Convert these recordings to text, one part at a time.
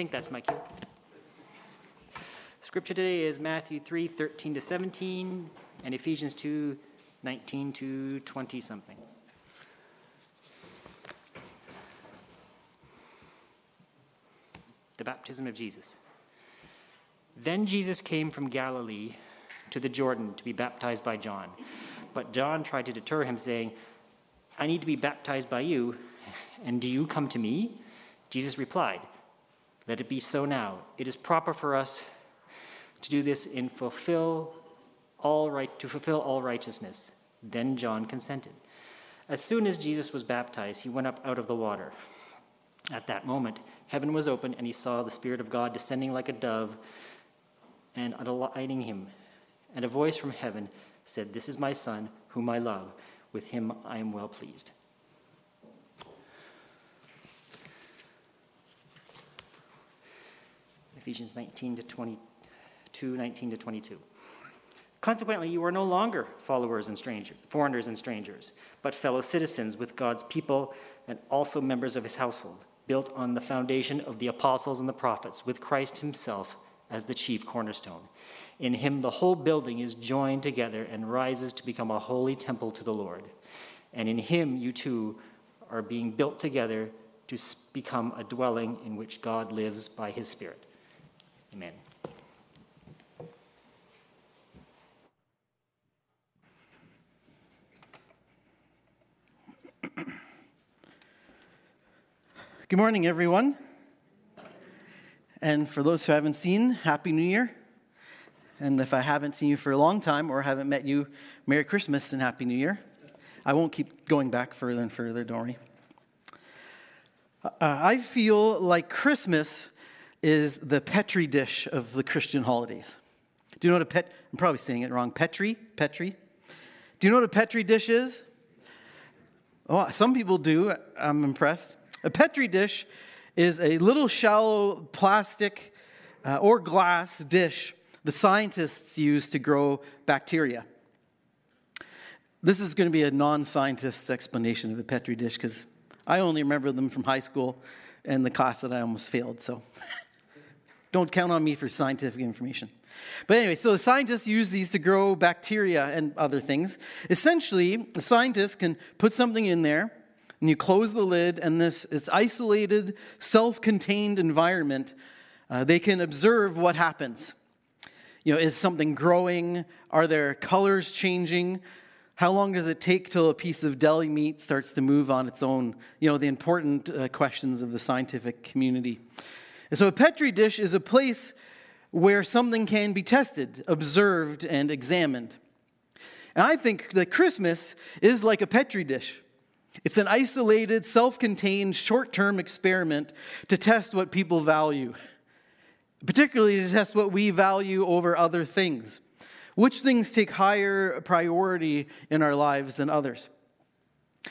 Think that's my cue. Scripture today is Matthew 3 13 to 17 and Ephesians 2 19 to 20 something. The baptism of Jesus. Then Jesus came from Galilee to the Jordan to be baptized by John. But John tried to deter him, saying, I need to be baptized by you, and do you come to me? Jesus replied, Let it be so now. It is proper for us to do this in fulfill all right to fulfill all righteousness. Then John consented. As soon as Jesus was baptized, he went up out of the water. At that moment, heaven was open, and he saw the Spirit of God descending like a dove and alighting him. And a voice from heaven said, This is my Son, whom I love. With him I am well pleased. Ephesians 19 to 22, 19 to 22. Consequently, you are no longer followers and strangers, foreigners and strangers, but fellow citizens with God's people and also members of his household, built on the foundation of the apostles and the prophets, with Christ himself as the chief cornerstone. In him, the whole building is joined together and rises to become a holy temple to the Lord. And in him, you too are being built together to become a dwelling in which God lives by his Spirit. Amen. Good morning, everyone. And for those who haven't seen, Happy New Year. And if I haven't seen you for a long time or haven't met you, Merry Christmas and Happy New Year. I won't keep going back further and further, don't worry. Uh, I feel like Christmas is the Petri dish of the Christian holidays. Do you know what a pet? I'm probably saying it wrong. Petri? Petri? Do you know what a Petri dish is? Oh, some people do. I'm impressed. A Petri dish is a little shallow plastic uh, or glass dish the scientists use to grow bacteria. This is going to be a non scientist's explanation of a Petri dish because I only remember them from high school and the class that I almost failed. So don't count on me for scientific information. But anyway, so the scientists use these to grow bacteria and other things. Essentially, the scientists can put something in there and you close the lid, and this it's isolated, self contained environment, uh, they can observe what happens. You know, is something growing? Are there colors changing? How long does it take till a piece of deli meat starts to move on its own? You know, the important uh, questions of the scientific community. And so a Petri dish is a place where something can be tested, observed, and examined. And I think that Christmas is like a Petri dish. It's an isolated, self contained, short term experiment to test what people value, particularly to test what we value over other things. Which things take higher priority in our lives than others?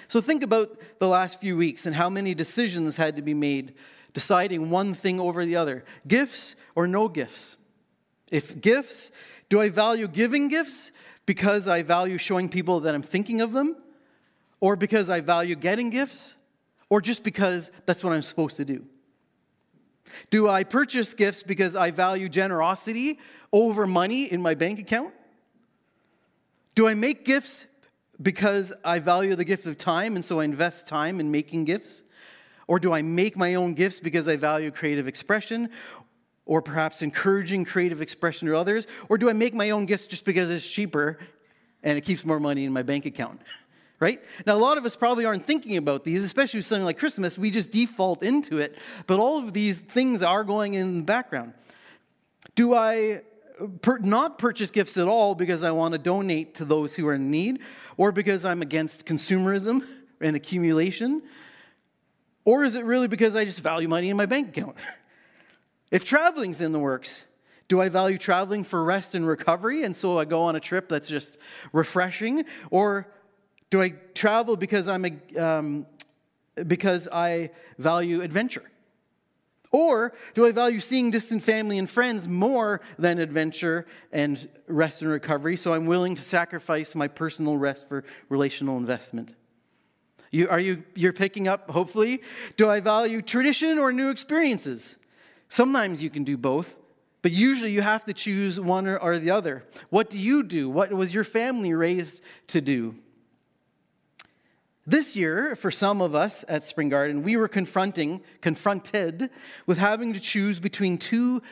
So think about the last few weeks and how many decisions had to be made deciding one thing over the other gifts or no gifts. If gifts, do I value giving gifts because I value showing people that I'm thinking of them? or because I value getting gifts, or just because that's what I'm supposed to do? Do I purchase gifts because I value generosity over money in my bank account? Do I make gifts because I value the gift of time and so I invest time in making gifts? Or do I make my own gifts because I value creative expression or perhaps encouraging creative expression to others? Or do I make my own gifts just because it's cheaper and it keeps more money in my bank account? right? Now, a lot of us probably aren't thinking about these, especially with something like Christmas. We just default into it. But all of these things are going in the background. Do I per- not purchase gifts at all because I want to donate to those who are in need, or because I'm against consumerism and accumulation? Or is it really because I just value money in my bank account? if traveling's in the works, do I value traveling for rest and recovery, and so I go on a trip that's just refreshing? Or do I travel because, I'm a, um, because I value adventure? Or do I value seeing distant family and friends more than adventure and rest and recovery, so I'm willing to sacrifice my personal rest for relational investment? You, are you you're picking up, hopefully? Do I value tradition or new experiences? Sometimes you can do both, but usually you have to choose one or, or the other. What do you do? What was your family raised to do? This year, for some of us at Spring Garden, we were confronting, confronted with having to choose between two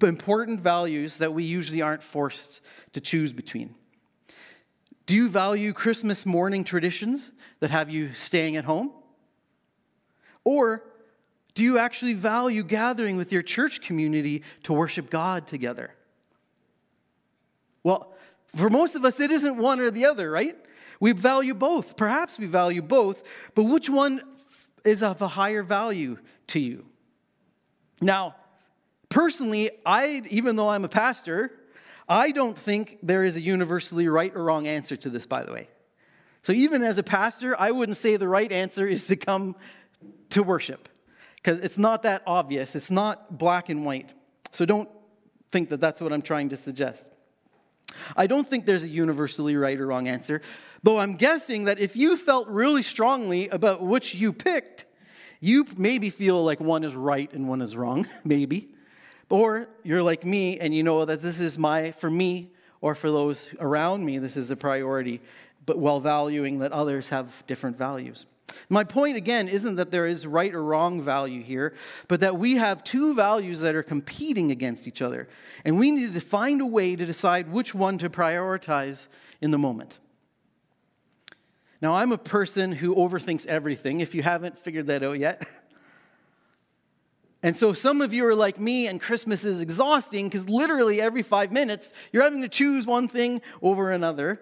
important values that we usually aren't forced to choose between. Do you value Christmas morning traditions that have you staying at home? Or do you actually value gathering with your church community to worship God together? Well, for most of us, it isn't one or the other, right? We value both. Perhaps we value both, but which one is of a higher value to you? Now, personally, I even though I'm a pastor, I don't think there is a universally right or wrong answer to this, by the way. So even as a pastor, I wouldn't say the right answer is to come to worship because it's not that obvious. It's not black and white. So don't think that that's what I'm trying to suggest. I don't think there's a universally right or wrong answer, though I'm guessing that if you felt really strongly about which you picked, you maybe feel like one is right and one is wrong, maybe. Or you're like me and you know that this is my, for me or for those around me, this is a priority, but while valuing that others have different values. My point again isn't that there is right or wrong value here, but that we have two values that are competing against each other. And we need to find a way to decide which one to prioritize in the moment. Now, I'm a person who overthinks everything, if you haven't figured that out yet. And so some of you are like me, and Christmas is exhausting because literally every five minutes you're having to choose one thing over another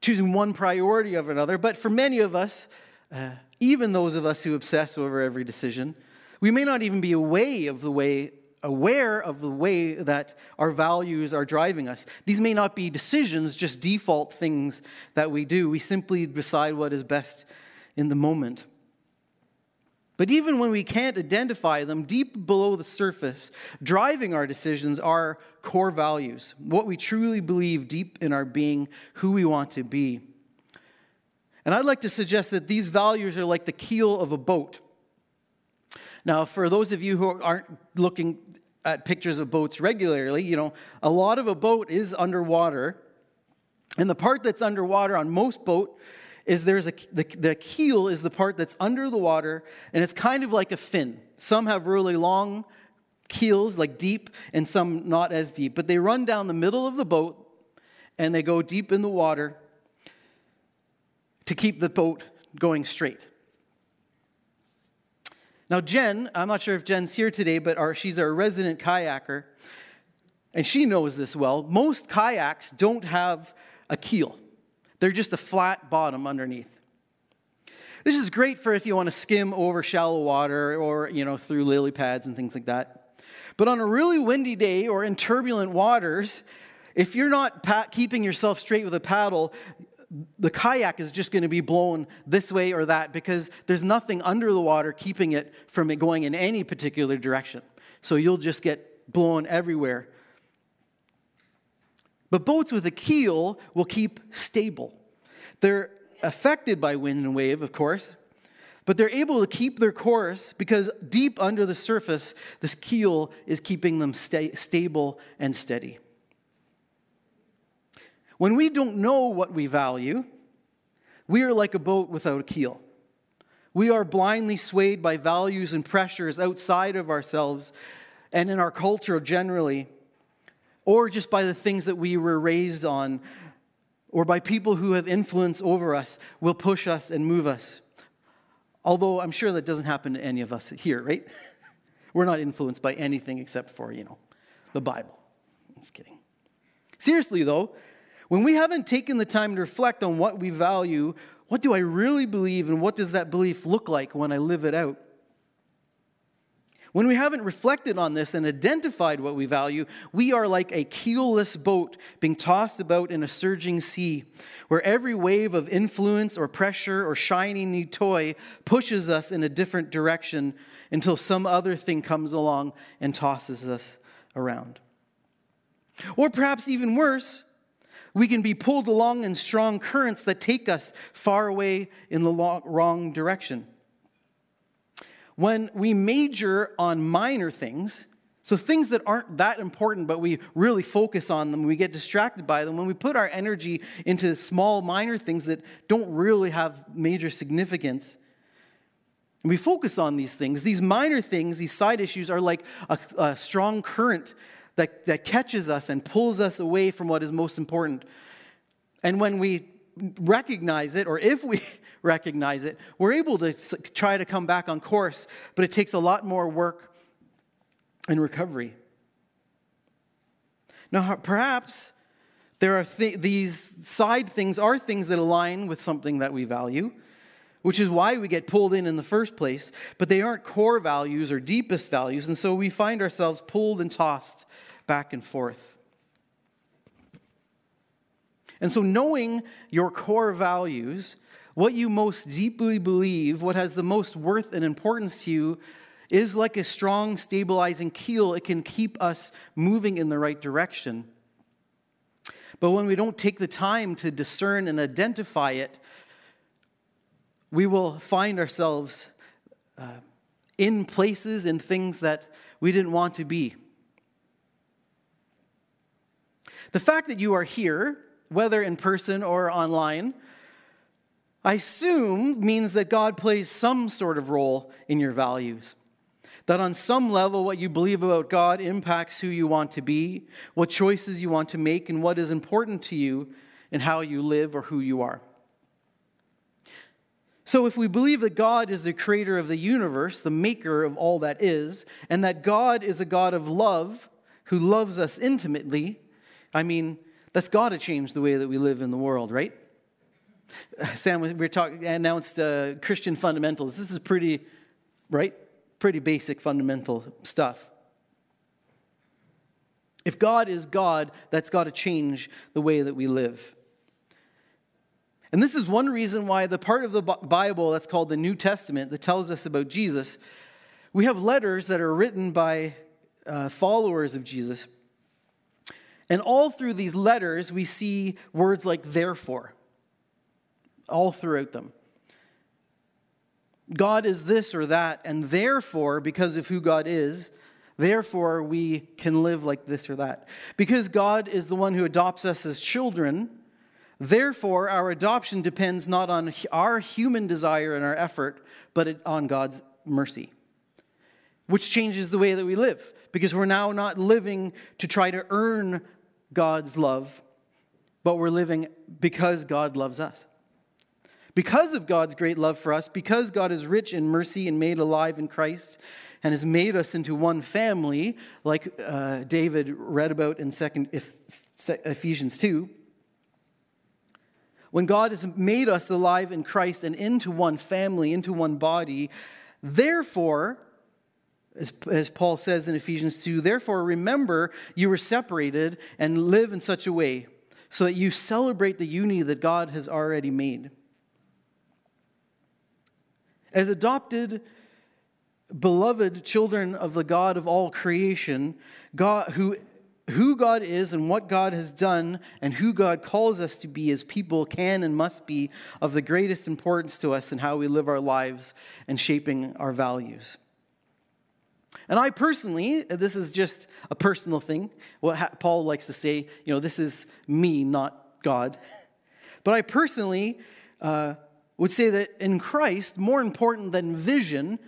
choosing one priority over another. But for many of us, uh, even those of us who obsess over every decision, we may not even be aware of the way aware of the way that our values are driving us. These may not be decisions, just default things that we do. We simply decide what is best in the moment. But even when we can't identify them, deep below the surface, driving our decisions are core values, what we truly believe deep in our being, who we want to be. And I'd like to suggest that these values are like the keel of a boat. Now, for those of you who aren't looking at pictures of boats regularly, you know, a lot of a boat is underwater. And the part that's underwater on most boat is there's a the, the keel is the part that's under the water and it's kind of like a fin. Some have really long keels like deep and some not as deep. But they run down the middle of the boat and they go deep in the water to keep the boat going straight. Now jen i'm not sure if jen's here today but our, she's our resident kayaker and she knows this well. Most kayaks don't have a keel they're just a flat bottom underneath. This is great for if you want to skim over shallow water or, you know, through lily pads and things like that. But on a really windy day or in turbulent waters, if you're not keeping yourself straight with a paddle, the kayak is just going to be blown this way or that because there's nothing under the water keeping it from it going in any particular direction. So you'll just get blown everywhere but boats with a keel will keep stable. They're affected by wind and wave, of course, but they're able to keep their course because deep under the surface, this keel is keeping them sta- stable and steady. When we don't know what we value, we are like a boat without a keel. We are blindly swayed by values and pressures outside of ourselves and in our culture generally or just by the things that we were raised on, or by people who have influence over us, will push us and move us. Although I'm sure that doesn't happen to any of us here, right? We're not influenced by anything except for, you know, the Bible. I'm just kidding. Seriously, though, when we haven't taken the time to reflect on what we value, what do I really believe, and what does that belief look like when I live it out? When we haven't reflected on this and identified what we value, we are like a keelless boat being tossed about in a surging sea, where every wave of influence or pressure or shiny new toy pushes us in a different direction until some other thing comes along and tosses us around. Or perhaps even worse, we can be pulled along in strong currents that take us far away in the wrong direction. When we major on minor things, so things that aren't that important, but we really focus on them, we get distracted by them, when we put our energy into small, minor things that don't really have major significance, and we focus on these things, these minor things, these side issues are like a, a strong current that, that catches us and pulls us away from what is most important. And when we recognize it, or if we recognize it, we're able to try to come back on course, but it takes a lot more work and recovery. Now, perhaps there are th- these side things are things that align with something that we value, which is why we get pulled in in the first place, but they aren't core values or deepest values, and so we find ourselves pulled and tossed back and forth. And so, knowing your core values, what you most deeply believe, what has the most worth and importance to you, is like a strong, stabilizing keel. It can keep us moving in the right direction. But when we don't take the time to discern and identify it, we will find ourselves uh, in places and things that we didn't want to be. The fact that you are here, whether in person or online, I assume means that God plays some sort of role in your values. That on some level, what you believe about God impacts who you want to be, what choices you want to make, and what is important to you in how you live or who you are. So, if we believe that God is the creator of the universe, the maker of all that is, and that God is a God of love who loves us intimately, I mean, that's got to change the way that we live in the world, right? Sam, we were talking, announced uh, Christian fundamentals. This is pretty, right? pretty basic fundamental stuff. If God is God, that's got to change the way that we live. And this is one reason why the part of the Bible that's called the New Testament that tells us about Jesus, we have letters that are written by uh, followers of Jesus. And all through these letters, we see words like therefore, all throughout them. God is this or that, and therefore, because of who God is, therefore we can live like this or that. Because God is the one who adopts us as children, therefore our adoption depends not on our human desire and our effort, but on God's mercy, which changes the way that we live. Because we're now not living to try to earn God's love, but we're living because God loves us. Because of God's great love for us, because God is rich in mercy and made alive in Christ, and has made us into one family, like uh, David read about in second, Ephesians 2. When God has made us alive in Christ and into one family, into one body, therefore, as, as Paul says in Ephesians 2, therefore remember you were separated and live in such a way so that you celebrate the unity that God has already made. As adopted, beloved children of the God of all creation, God, who, who God is and what God has done and who God calls us to be as people can and must be of the greatest importance to us in how we live our lives and shaping our values. And I personally, this is just a personal thing. What Paul likes to say, you know, this is me, not God. But I personally uh, would say that in Christ, more important than vision,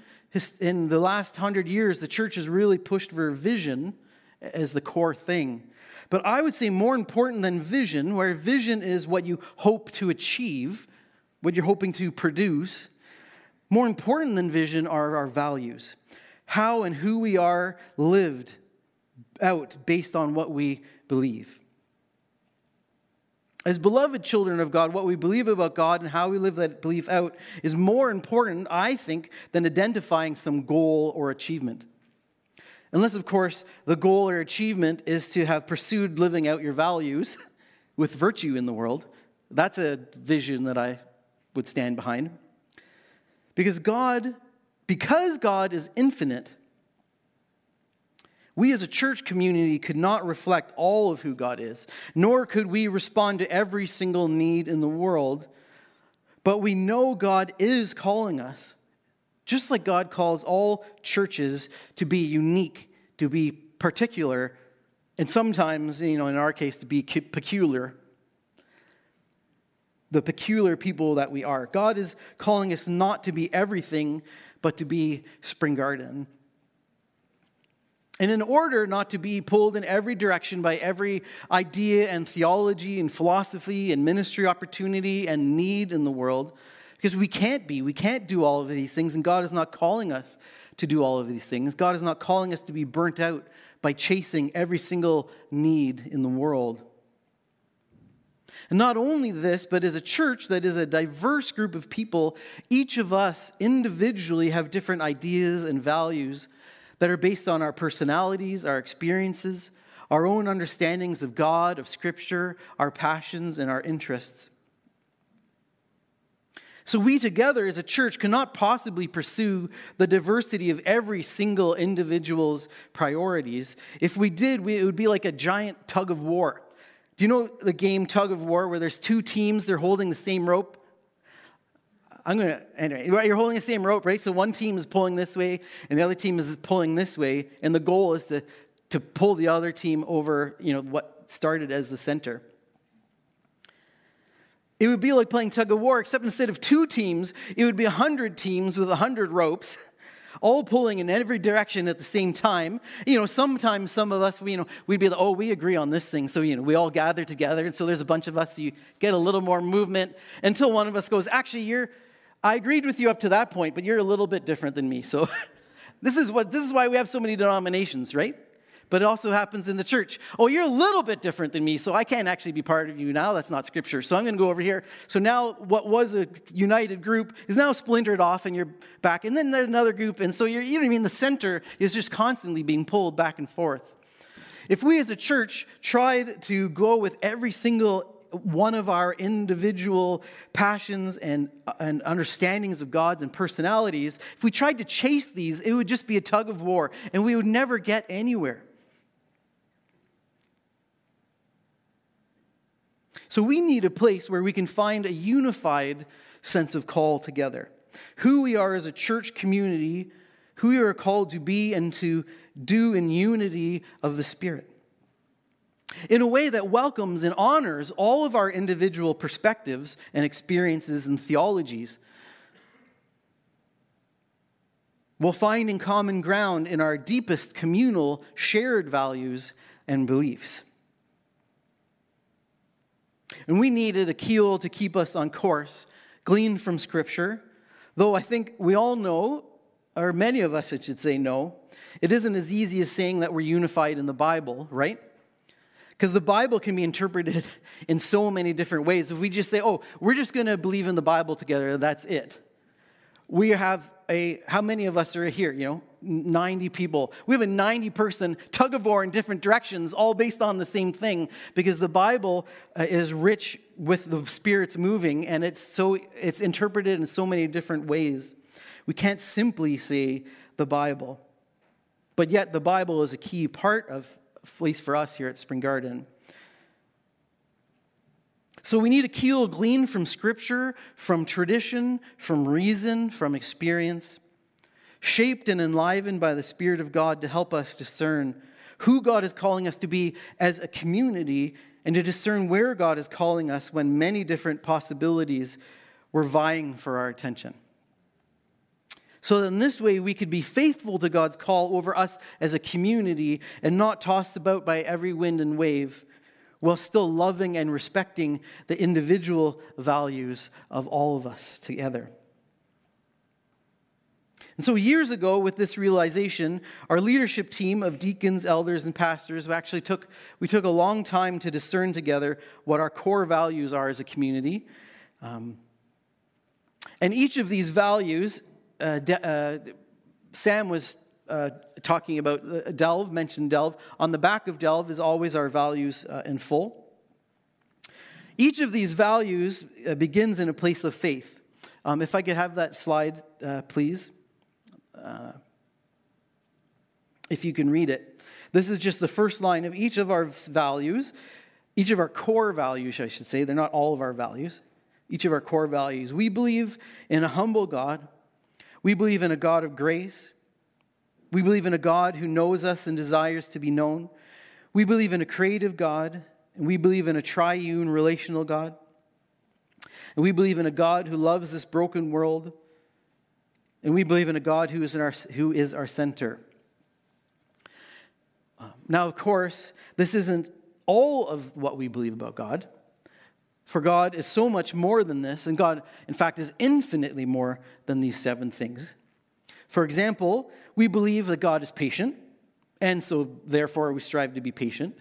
in the last hundred years, the church has really pushed for vision as the core thing. But I would say more important than vision, where vision is what you hope to achieve, what you're hoping to produce, more important than vision are our values. How and who we are lived out based on what we believe. As beloved children of God, what we believe about God and how we live that belief out is more important, I think, than identifying some goal or achievement. Unless, of course, the goal or achievement is to have pursued living out your values with virtue in the world. That's a vision that I would stand behind. Because God, because God is infinite, we as a church community could not reflect all of who God is, nor could we respond to every single need in the world. But we know God is calling us Just like God calls all churches to be unique, to be particular, and sometimes, you know, in our case, to be peculiar. The peculiar people that we are. God is calling us not to be everything, but to be Spring Garden. And in order not to be pulled in every direction by every idea and theology and philosophy and ministry opportunity and need in the world, because we can't be, we can't do all of these things, and God is not calling us to do all of these things. God is not calling us to be burnt out by chasing every single need in the world. And not only this, but as a church that is a diverse group of people, each of us individually have different ideas and values that are based on our personalities, our experiences, our own understandings of God, of Scripture, our passions, and our interests. So, we together as a church cannot possibly pursue the diversity of every single individual's priorities. If we did, we, it would be like a giant tug of war. Do you know the game tug of war where there's two teams, they're holding the same rope? I'm going to, anyway, you're holding the same rope, right? So one team is pulling this way and the other team is pulling this way. And the goal is to, to pull the other team over, you know, what started as the center. It would be like playing tug of war, except instead of two teams, it would be 100 teams with 100 ropes, all pulling in every direction at the same time. You know, sometimes some of us, we, you know, we'd be like, oh, we agree on this thing. So, you know, we all gather together. And so there's a bunch of us, so you get a little more movement until one of us goes, actually, you're, I agreed with you up to that point, but you're a little bit different than me. So this is what this is why we have so many denominations, right? But it also happens in the church. Oh, you're a little bit different than me, so I can't actually be part of you now. That's not scripture. So I'm going to go over here. So now what was a united group is now splintered off and you're back. And then there's another group. And so you're, you know I mean? The center is just constantly being pulled back and forth. If we as a church tried to go with every single one of our individual passions and, and understandings of gods and personalities, if we tried to chase these, it would just be a tug of war and we would never get anywhere. So we need a place where we can find a unified sense of call together. Who we are as a church community, who we are called to be and to do in unity of the Spirit in a way that welcomes and honors all of our individual perspectives and experiences and theologies, while finding common ground in our deepest communal shared values and beliefs. And we needed a keel to keep us on course, gleaned from Scripture, though I think we all know, or many of us, I should say, know, it isn't as easy as saying that we're unified in the Bible, right? Because the Bible can be interpreted in so many different ways. If we just say, oh, we're just going to believe in the Bible together, that's it. We have a, how many of us are here? You know, 90 people. We have a 90 person tug of war in different directions, all based on the same thing, because the Bible uh, is rich with the spirits moving and it's so it's interpreted in so many different ways. We can't simply say the Bible. But yet the Bible is a key part of at least for us here at Spring Garden. So we need a keel gleaned from Scripture, from tradition, from reason, from experience, shaped and enlivened by the Spirit of God to help us discern who God is calling us to be as a community and to discern where God is calling us when many different possibilities were vying for our attention so in this way we could be faithful to God's call over us as a community and not tossed about by every wind and wave, while still loving and respecting the individual values of all of us together. And so, years ago, with this realization, our leadership team of deacons, elders, and pastors we actually took, we took a long time to discern together what our core values are as a community. Um, and each of these values uh, De- uh, Sam was uh, talking about uh, Delve, mentioned Delve. On the back of Delve is always our values uh, in full. Each of these values uh, begins in a place of faith. Um, if I could have that slide, please. Uh, if you can read it. This is just the first line of each of our values, each of our core values, I should say. They're not all of our values. Each of our core values. We believe in a humble God We believe in a God of grace. We believe in a God who knows us and desires to be known. We believe in a creative God, and we believe in a triune relational God. And we believe in a God who loves this broken world, and we believe in a God who is, in our, who is our center. Um, now, of course, this isn't all of what we believe about God. For God is so much more than this, and God, in fact, is infinitely more than these seven things. For example, we believe that God is patient, and so therefore we strive to be patient,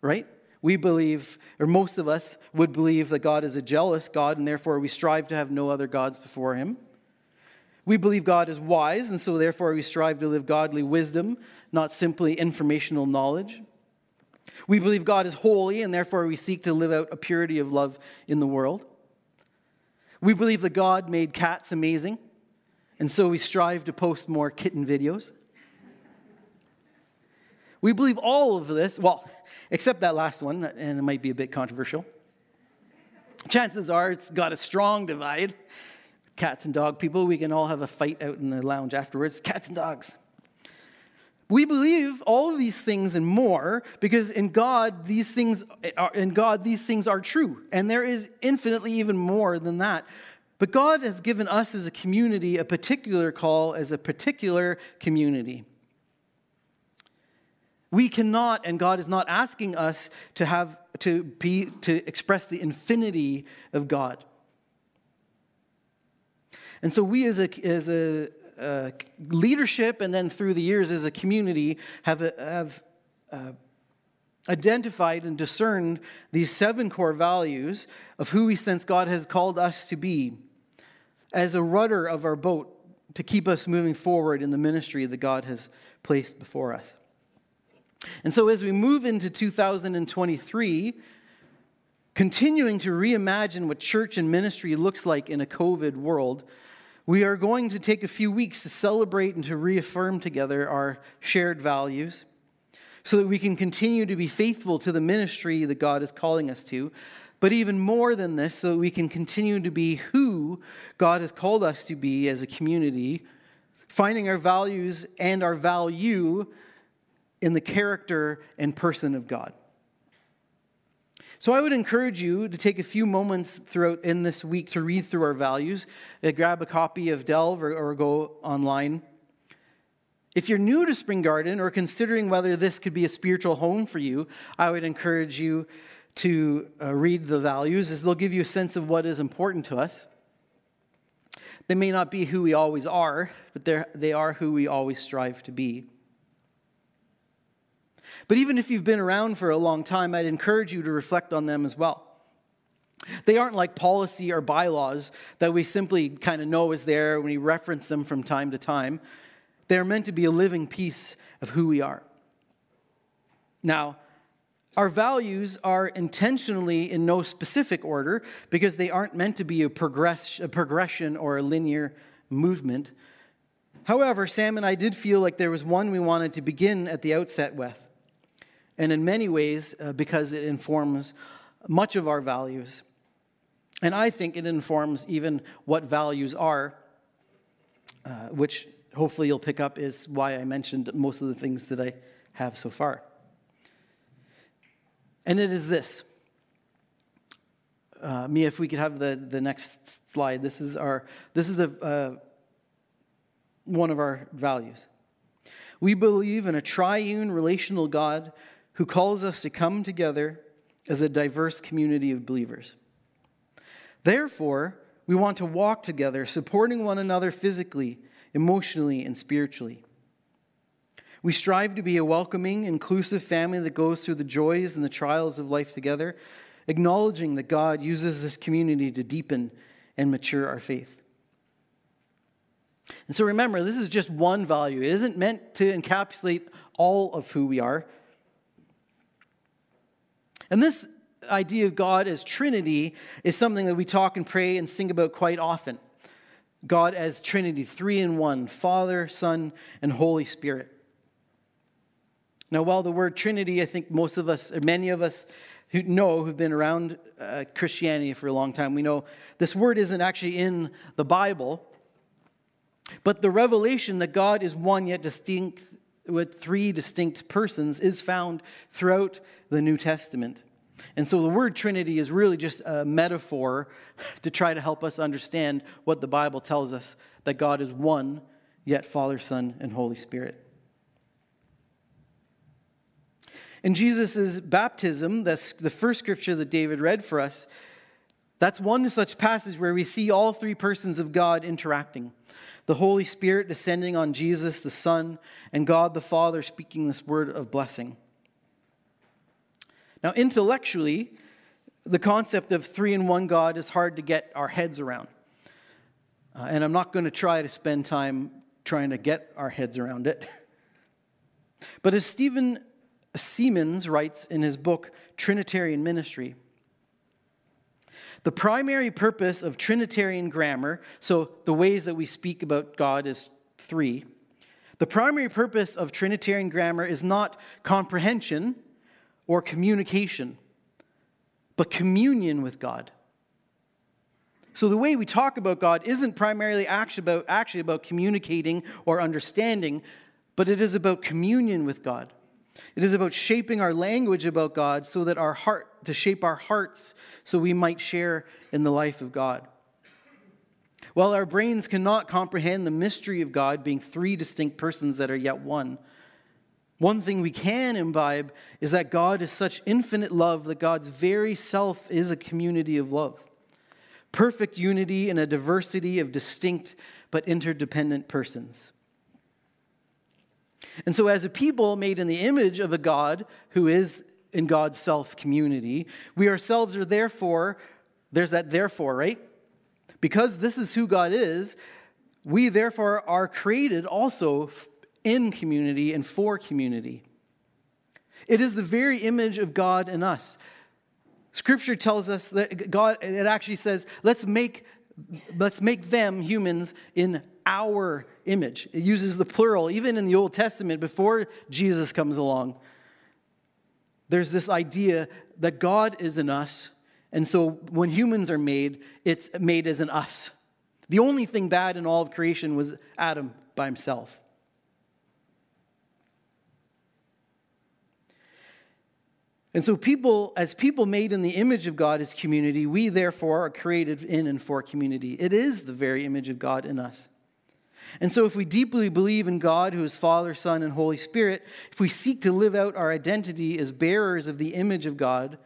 right? We believe, or most of us would believe, that God is a jealous God, and therefore we strive to have no other gods before Him. We believe God is wise, and so therefore we strive to live godly wisdom, not simply informational knowledge. We believe God is holy, and therefore we seek to live out a purity of love in the world. We believe that God made cats amazing, and so we strive to post more kitten videos. We believe all of this, well, except that last one, and it might be a bit controversial. Chances are it's got a strong divide. Cats and dog people, we can all have a fight out in the lounge afterwards. Cats and dogs. We believe all of these things and more because in God these things are, in God these things are true and there is infinitely even more than that. But God has given us as a community a particular call as a particular community. We cannot and God is not asking us to have to be to express the infinity of God. And so we as a, as a, uh, leadership and then through the years as a community have, have uh, identified and discerned these seven core values of who we sense God has called us to be as a rudder of our boat to keep us moving forward in the ministry that God has placed before us. And so as we move into 2023, continuing to reimagine what church and ministry looks like in a COVID world, we are going to take a few weeks to celebrate and to reaffirm together our shared values so that we can continue to be faithful to the ministry that God is calling us to. But even more than this, so that we can continue to be who God has called us to be as a community, finding our values and our value in the character and person of God. So I would encourage you to take a few moments throughout in this week to read through our values. Uh, grab a copy of Delve or, or go online. If you're new to Spring Garden or considering whether this could be a spiritual home for you, I would encourage you to uh, read the values as they'll give you a sense of what is important to us. They may not be who we always are, but they are who we always strive to be. But even if you've been around for a long time, I'd encourage you to reflect on them as well. They aren't like policy or bylaws that we simply kind of know is there when we reference them from time to time. They're meant to be a living piece of who we are. Now, our values are intentionally in no specific order because they aren't meant to be a, progress, a progression or a linear movement. However, Sam and I did feel like there was one we wanted to begin at the outset with and in many ways uh, because it informs much of our values. And I think it informs even what values are, uh, which hopefully you'll pick up is why I mentioned most of the things that I have so far. And it is this. Uh, Mia, if we could have the, the next slide. This is our this is the uh, one of our values. We believe in a triune relational God who calls us to come together as a diverse community of believers. Therefore, we want to walk together, supporting one another physically, emotionally, and spiritually. We strive to be a welcoming, inclusive family that goes through the joys and the trials of life together, acknowledging that God uses this community to deepen and mature our faith. And so remember, this is just one value. It isn't meant to encapsulate all of who we are. And this idea of God as Trinity is something that we talk and pray and sing about quite often. God as Trinity, three in one Father, Son, and Holy Spirit. Now, while the word Trinity, I think most of us, or many of us who know, who've been around uh, Christianity for a long time, we know this word isn't actually in the Bible. But the revelation that God is one yet distinct with three distinct persons is found throughout the New Testament. And so the word Trinity is really just a metaphor to try to help us understand what the Bible tells us that God is one, yet Father, Son, and Holy Spirit. In Jesus' baptism, that's the first scripture that David read for us, that's one such passage where we see all three persons of God interacting the Holy Spirit descending on Jesus, the Son, and God the Father speaking this word of blessing. Now, intellectually, the concept of three in one God is hard to get our heads around. Uh, and I'm not going to try to spend time trying to get our heads around it. but as Stephen Seamands writes in his book, Trinitarian Ministry, the primary purpose of Trinitarian grammar, so the ways that we speak about God is three, the primary purpose of Trinitarian grammar is not comprehension or communication, but communion with God. So the way we talk about God isn't primarily actually about, actually about communicating or understanding, but it is about communion with God. It is about shaping our language about God so that our heart, to shape our hearts so we might share in the life of God. While our brains cannot comprehend the mystery of God being three distinct persons that are yet one, one thing we can imbibe is that God is such infinite love that God's very self is a community of love. Perfect unity in a diversity of distinct but interdependent persons. And so, as a people made in the image of a God who is in God's self community, we ourselves are therefore, there's that therefore, right? Because this is who God is, we therefore are created also in community and for community. It is the very image of God in us. Scripture tells us that God, it actually says, let's make, let's make them humans in our image. It uses the plural, even in the Old Testament, before Jesus comes along. There's this idea that God is in us, and so when humans are made, it's made as an us. The only thing bad in all of creation was Adam by himself. And so, people, as people made in the image of God as community, we therefore are created in and for community. It is the very image of God in us. And so, if we deeply believe in God, who is Father, Son, and Holy Spirit, if we seek to live out our identity as bearers of the image of God,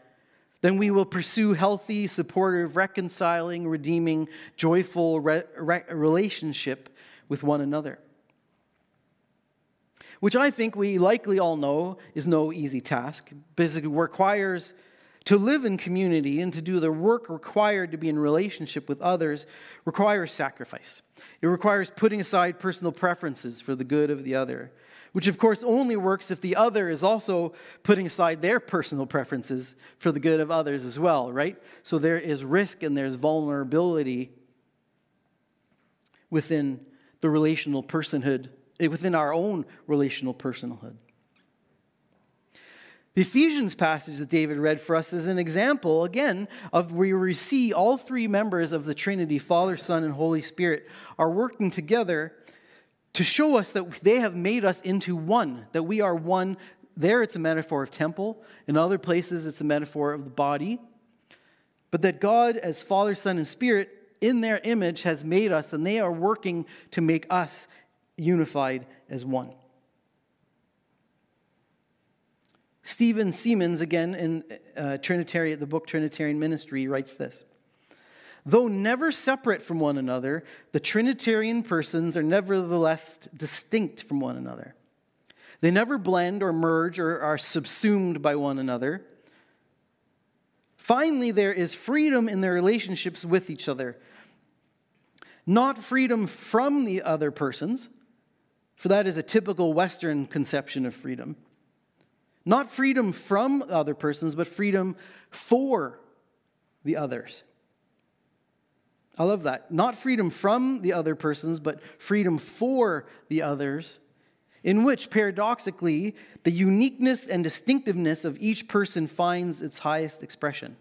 then we will pursue healthy, supportive, reconciling, redeeming, joyful re- re- relationship with one another which I think we likely all know is no easy task. Basically, requires to live in community and to do the work required to be in relationship with others requires sacrifice. It requires putting aside personal preferences for the good of the other, which of course only works if the other is also putting aside their personal preferences for the good of others as well, right? So there is risk and there's vulnerability within the relational personhood eh, within our own relational personhood. The Ephesians passage that David read for us is an example, again, of where we see all three members of the Trinity, Father, Son, and Holy Spirit, are working together to show us that they have made us into one, that we are one. There it's a metaphor of temple, in other places it's a metaphor of the body. But that God, as Father, Son, and Spirit, in their image, has made us, and they are working to make us unified as one. Stephen Seamands, again in uh, Trinitarian, the book Trinitarian Ministry, writes this Though never separate from one another, the Trinitarian persons are nevertheless distinct from one another. They never blend or merge or are subsumed by one another. Finally, there is freedom in their relationships with each other. Not freedom from the other persons, for that is a typical Western conception of freedom. Not freedom from other persons, but freedom for the others. I love that. Not freedom from the other persons, but freedom for the others, in which, paradoxically, the uniqueness and distinctiveness of each person finds its highest expression.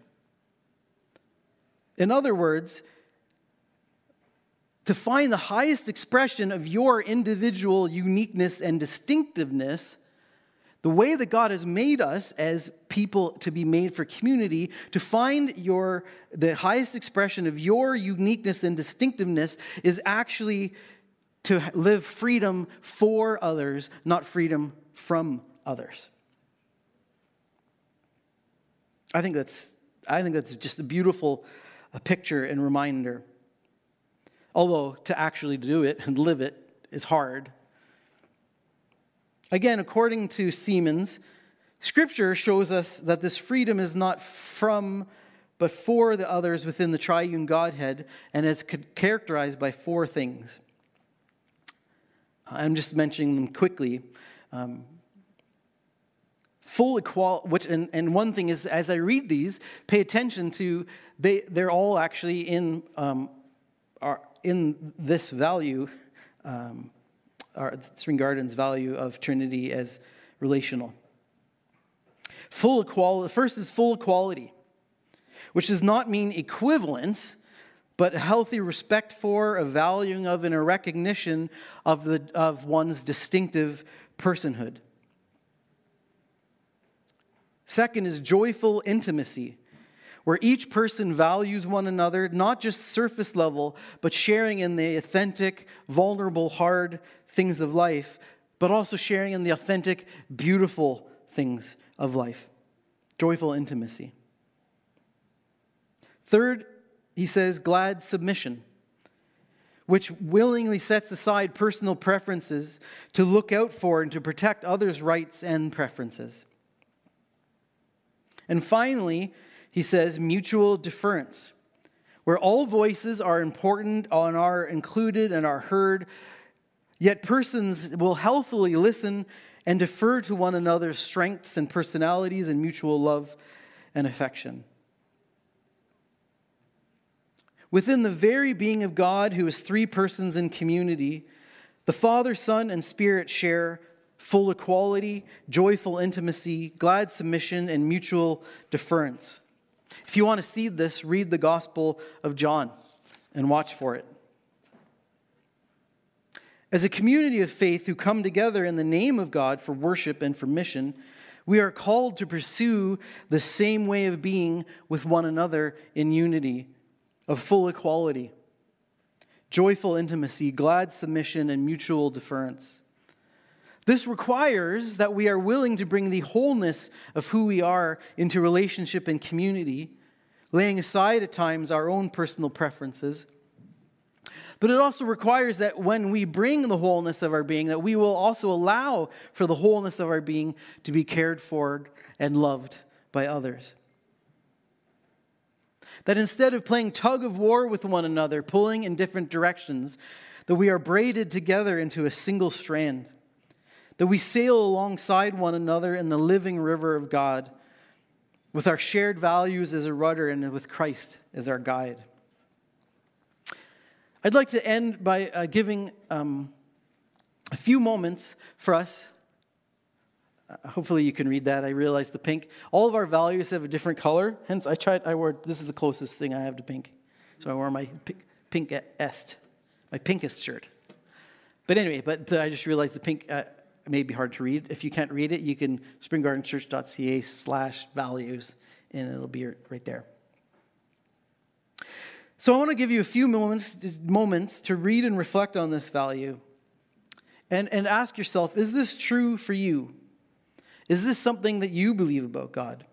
In other words, to find the highest expression of your individual uniqueness and distinctiveness, the way that God has made us as people to be made for community, to find your the highest expression of your uniqueness and distinctiveness is actually to live freedom for others, not freedom from others. I think that's I think that's just a beautiful picture and reminder. Although to actually do it and live it is hard. Again, according to Seamands, Scripture shows us that this freedom is not from but for the others within the triune Godhead, and it's characterized by four things. I'm just mentioning them quickly. Um, full equality, which, and, and one thing is, as I read these, pay attention to, they, they're all actually in, um, are in this value, um, our Spring Garden's value of Trinity as relational. Full equality, first is full equality, which does not mean equivalence, but a healthy respect for, a valuing of, and a recognition of, the, of one's distinctive personhood. Second is joyful intimacy, where each person values one another, not just surface level, but sharing in the authentic, vulnerable, hard things of life, but also sharing in the authentic, beautiful things of life. Joyful intimacy. Third, he says, glad submission, which willingly sets aside personal preferences to look out for and to protect others' rights and preferences. And finally, he says mutual deference, where all voices are important and are included and are heard, yet persons will healthily listen and defer to one another's strengths and personalities and mutual love and affection. Within the very being of God, who is three persons in community, the Father, Son, and Spirit share full equality, joyful intimacy, glad submission, and mutual deference. If you want to see this, read the Gospel of John and watch for it. As a community of faith who come together in the name of God for worship and for mission, we are called to pursue the same way of being with one another in unity, of full equality, joyful intimacy, glad submission, and mutual deference. This requires that we are willing to bring the wholeness of who we are into relationship and community, laying aside at times our own personal preferences. But it also requires that when we bring the wholeness of our being, that we will also allow for the wholeness of our being to be cared for and loved by others. That instead of playing tug of war with one another, pulling in different directions, that we are braided together into a single strand that we sail alongside one another in the living river of God with our shared values as a rudder and with Christ as our guide. I'd like to end by uh, giving um, a few moments for us. Uh, hopefully, you can read that. I realize the pink. All of our values have a different color. Hence, I tried. I wore. This is the closest thing I have to pink, so I wore my pink, est, my pinkest shirt. But anyway, but I just realized the pink. Uh, it may be hard to read. If you can't read it, you can springgardenchurch.ca slash values, and it'll be right there. So I want to give you a few moments, moments to read and reflect on this value and, and ask yourself is this true for you? Is this something that you believe about God?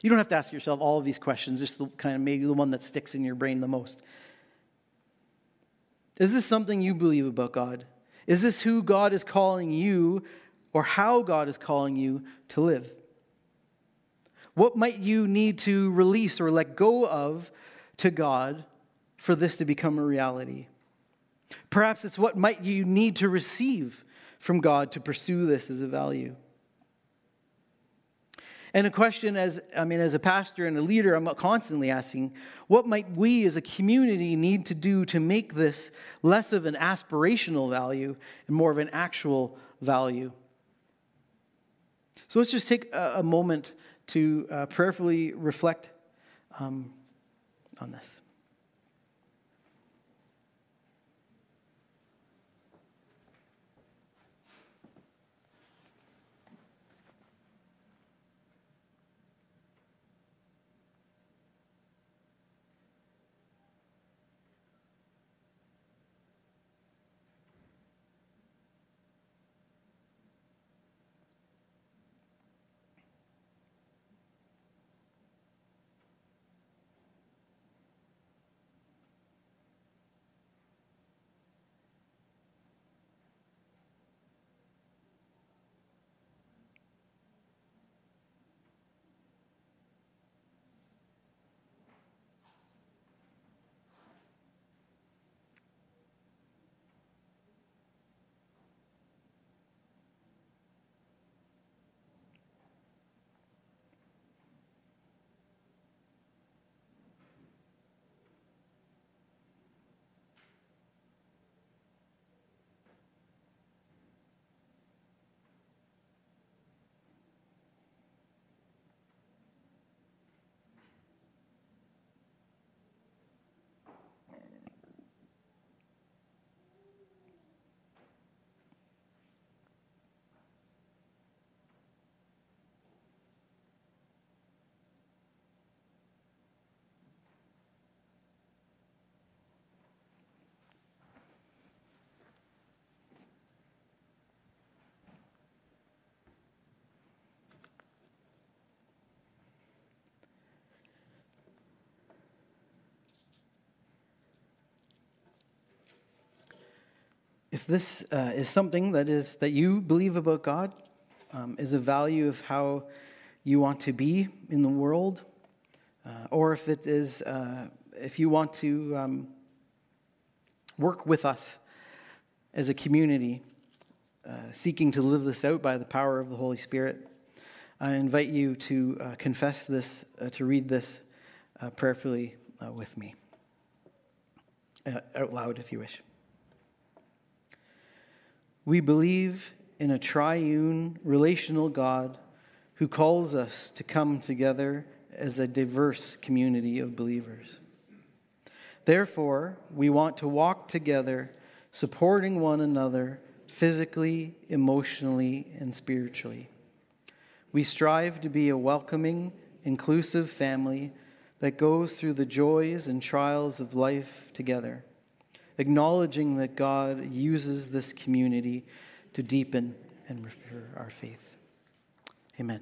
You don't have to ask yourself all of these questions, just the kind of maybe the one that sticks in your brain the most. Is this something you believe about God? Is this who God is calling you or how God is calling you to live? What might you need to release or let go of to God for this to become a reality? Perhaps it's what might you need to receive from God to pursue this as a value. And a question as I mean as a pastor and a leader I'm constantly asking, what might we as a community need to do to make this less of an aspirational value and more of an actual value? So let's just take a, moment to uh, prayerfully reflect um, on this. If this uh, is something that is that you believe about God, um, is a value of how you want to be in the world, uh, or if it is uh, if you want to um, work with us as a community, uh, seeking to live this out by the power of the Holy Spirit, I invite you to uh, confess this, uh, to read this prayerfully with me out loud if you wish. We believe in a triune relational God who calls us to come together as a diverse community of believers. Therefore, we want to walk together, supporting one another physically, emotionally, and spiritually. We strive to be a welcoming, inclusive family that goes through the joys and trials of life together, acknowledging that God uses this community to deepen and repair our faith. Amen.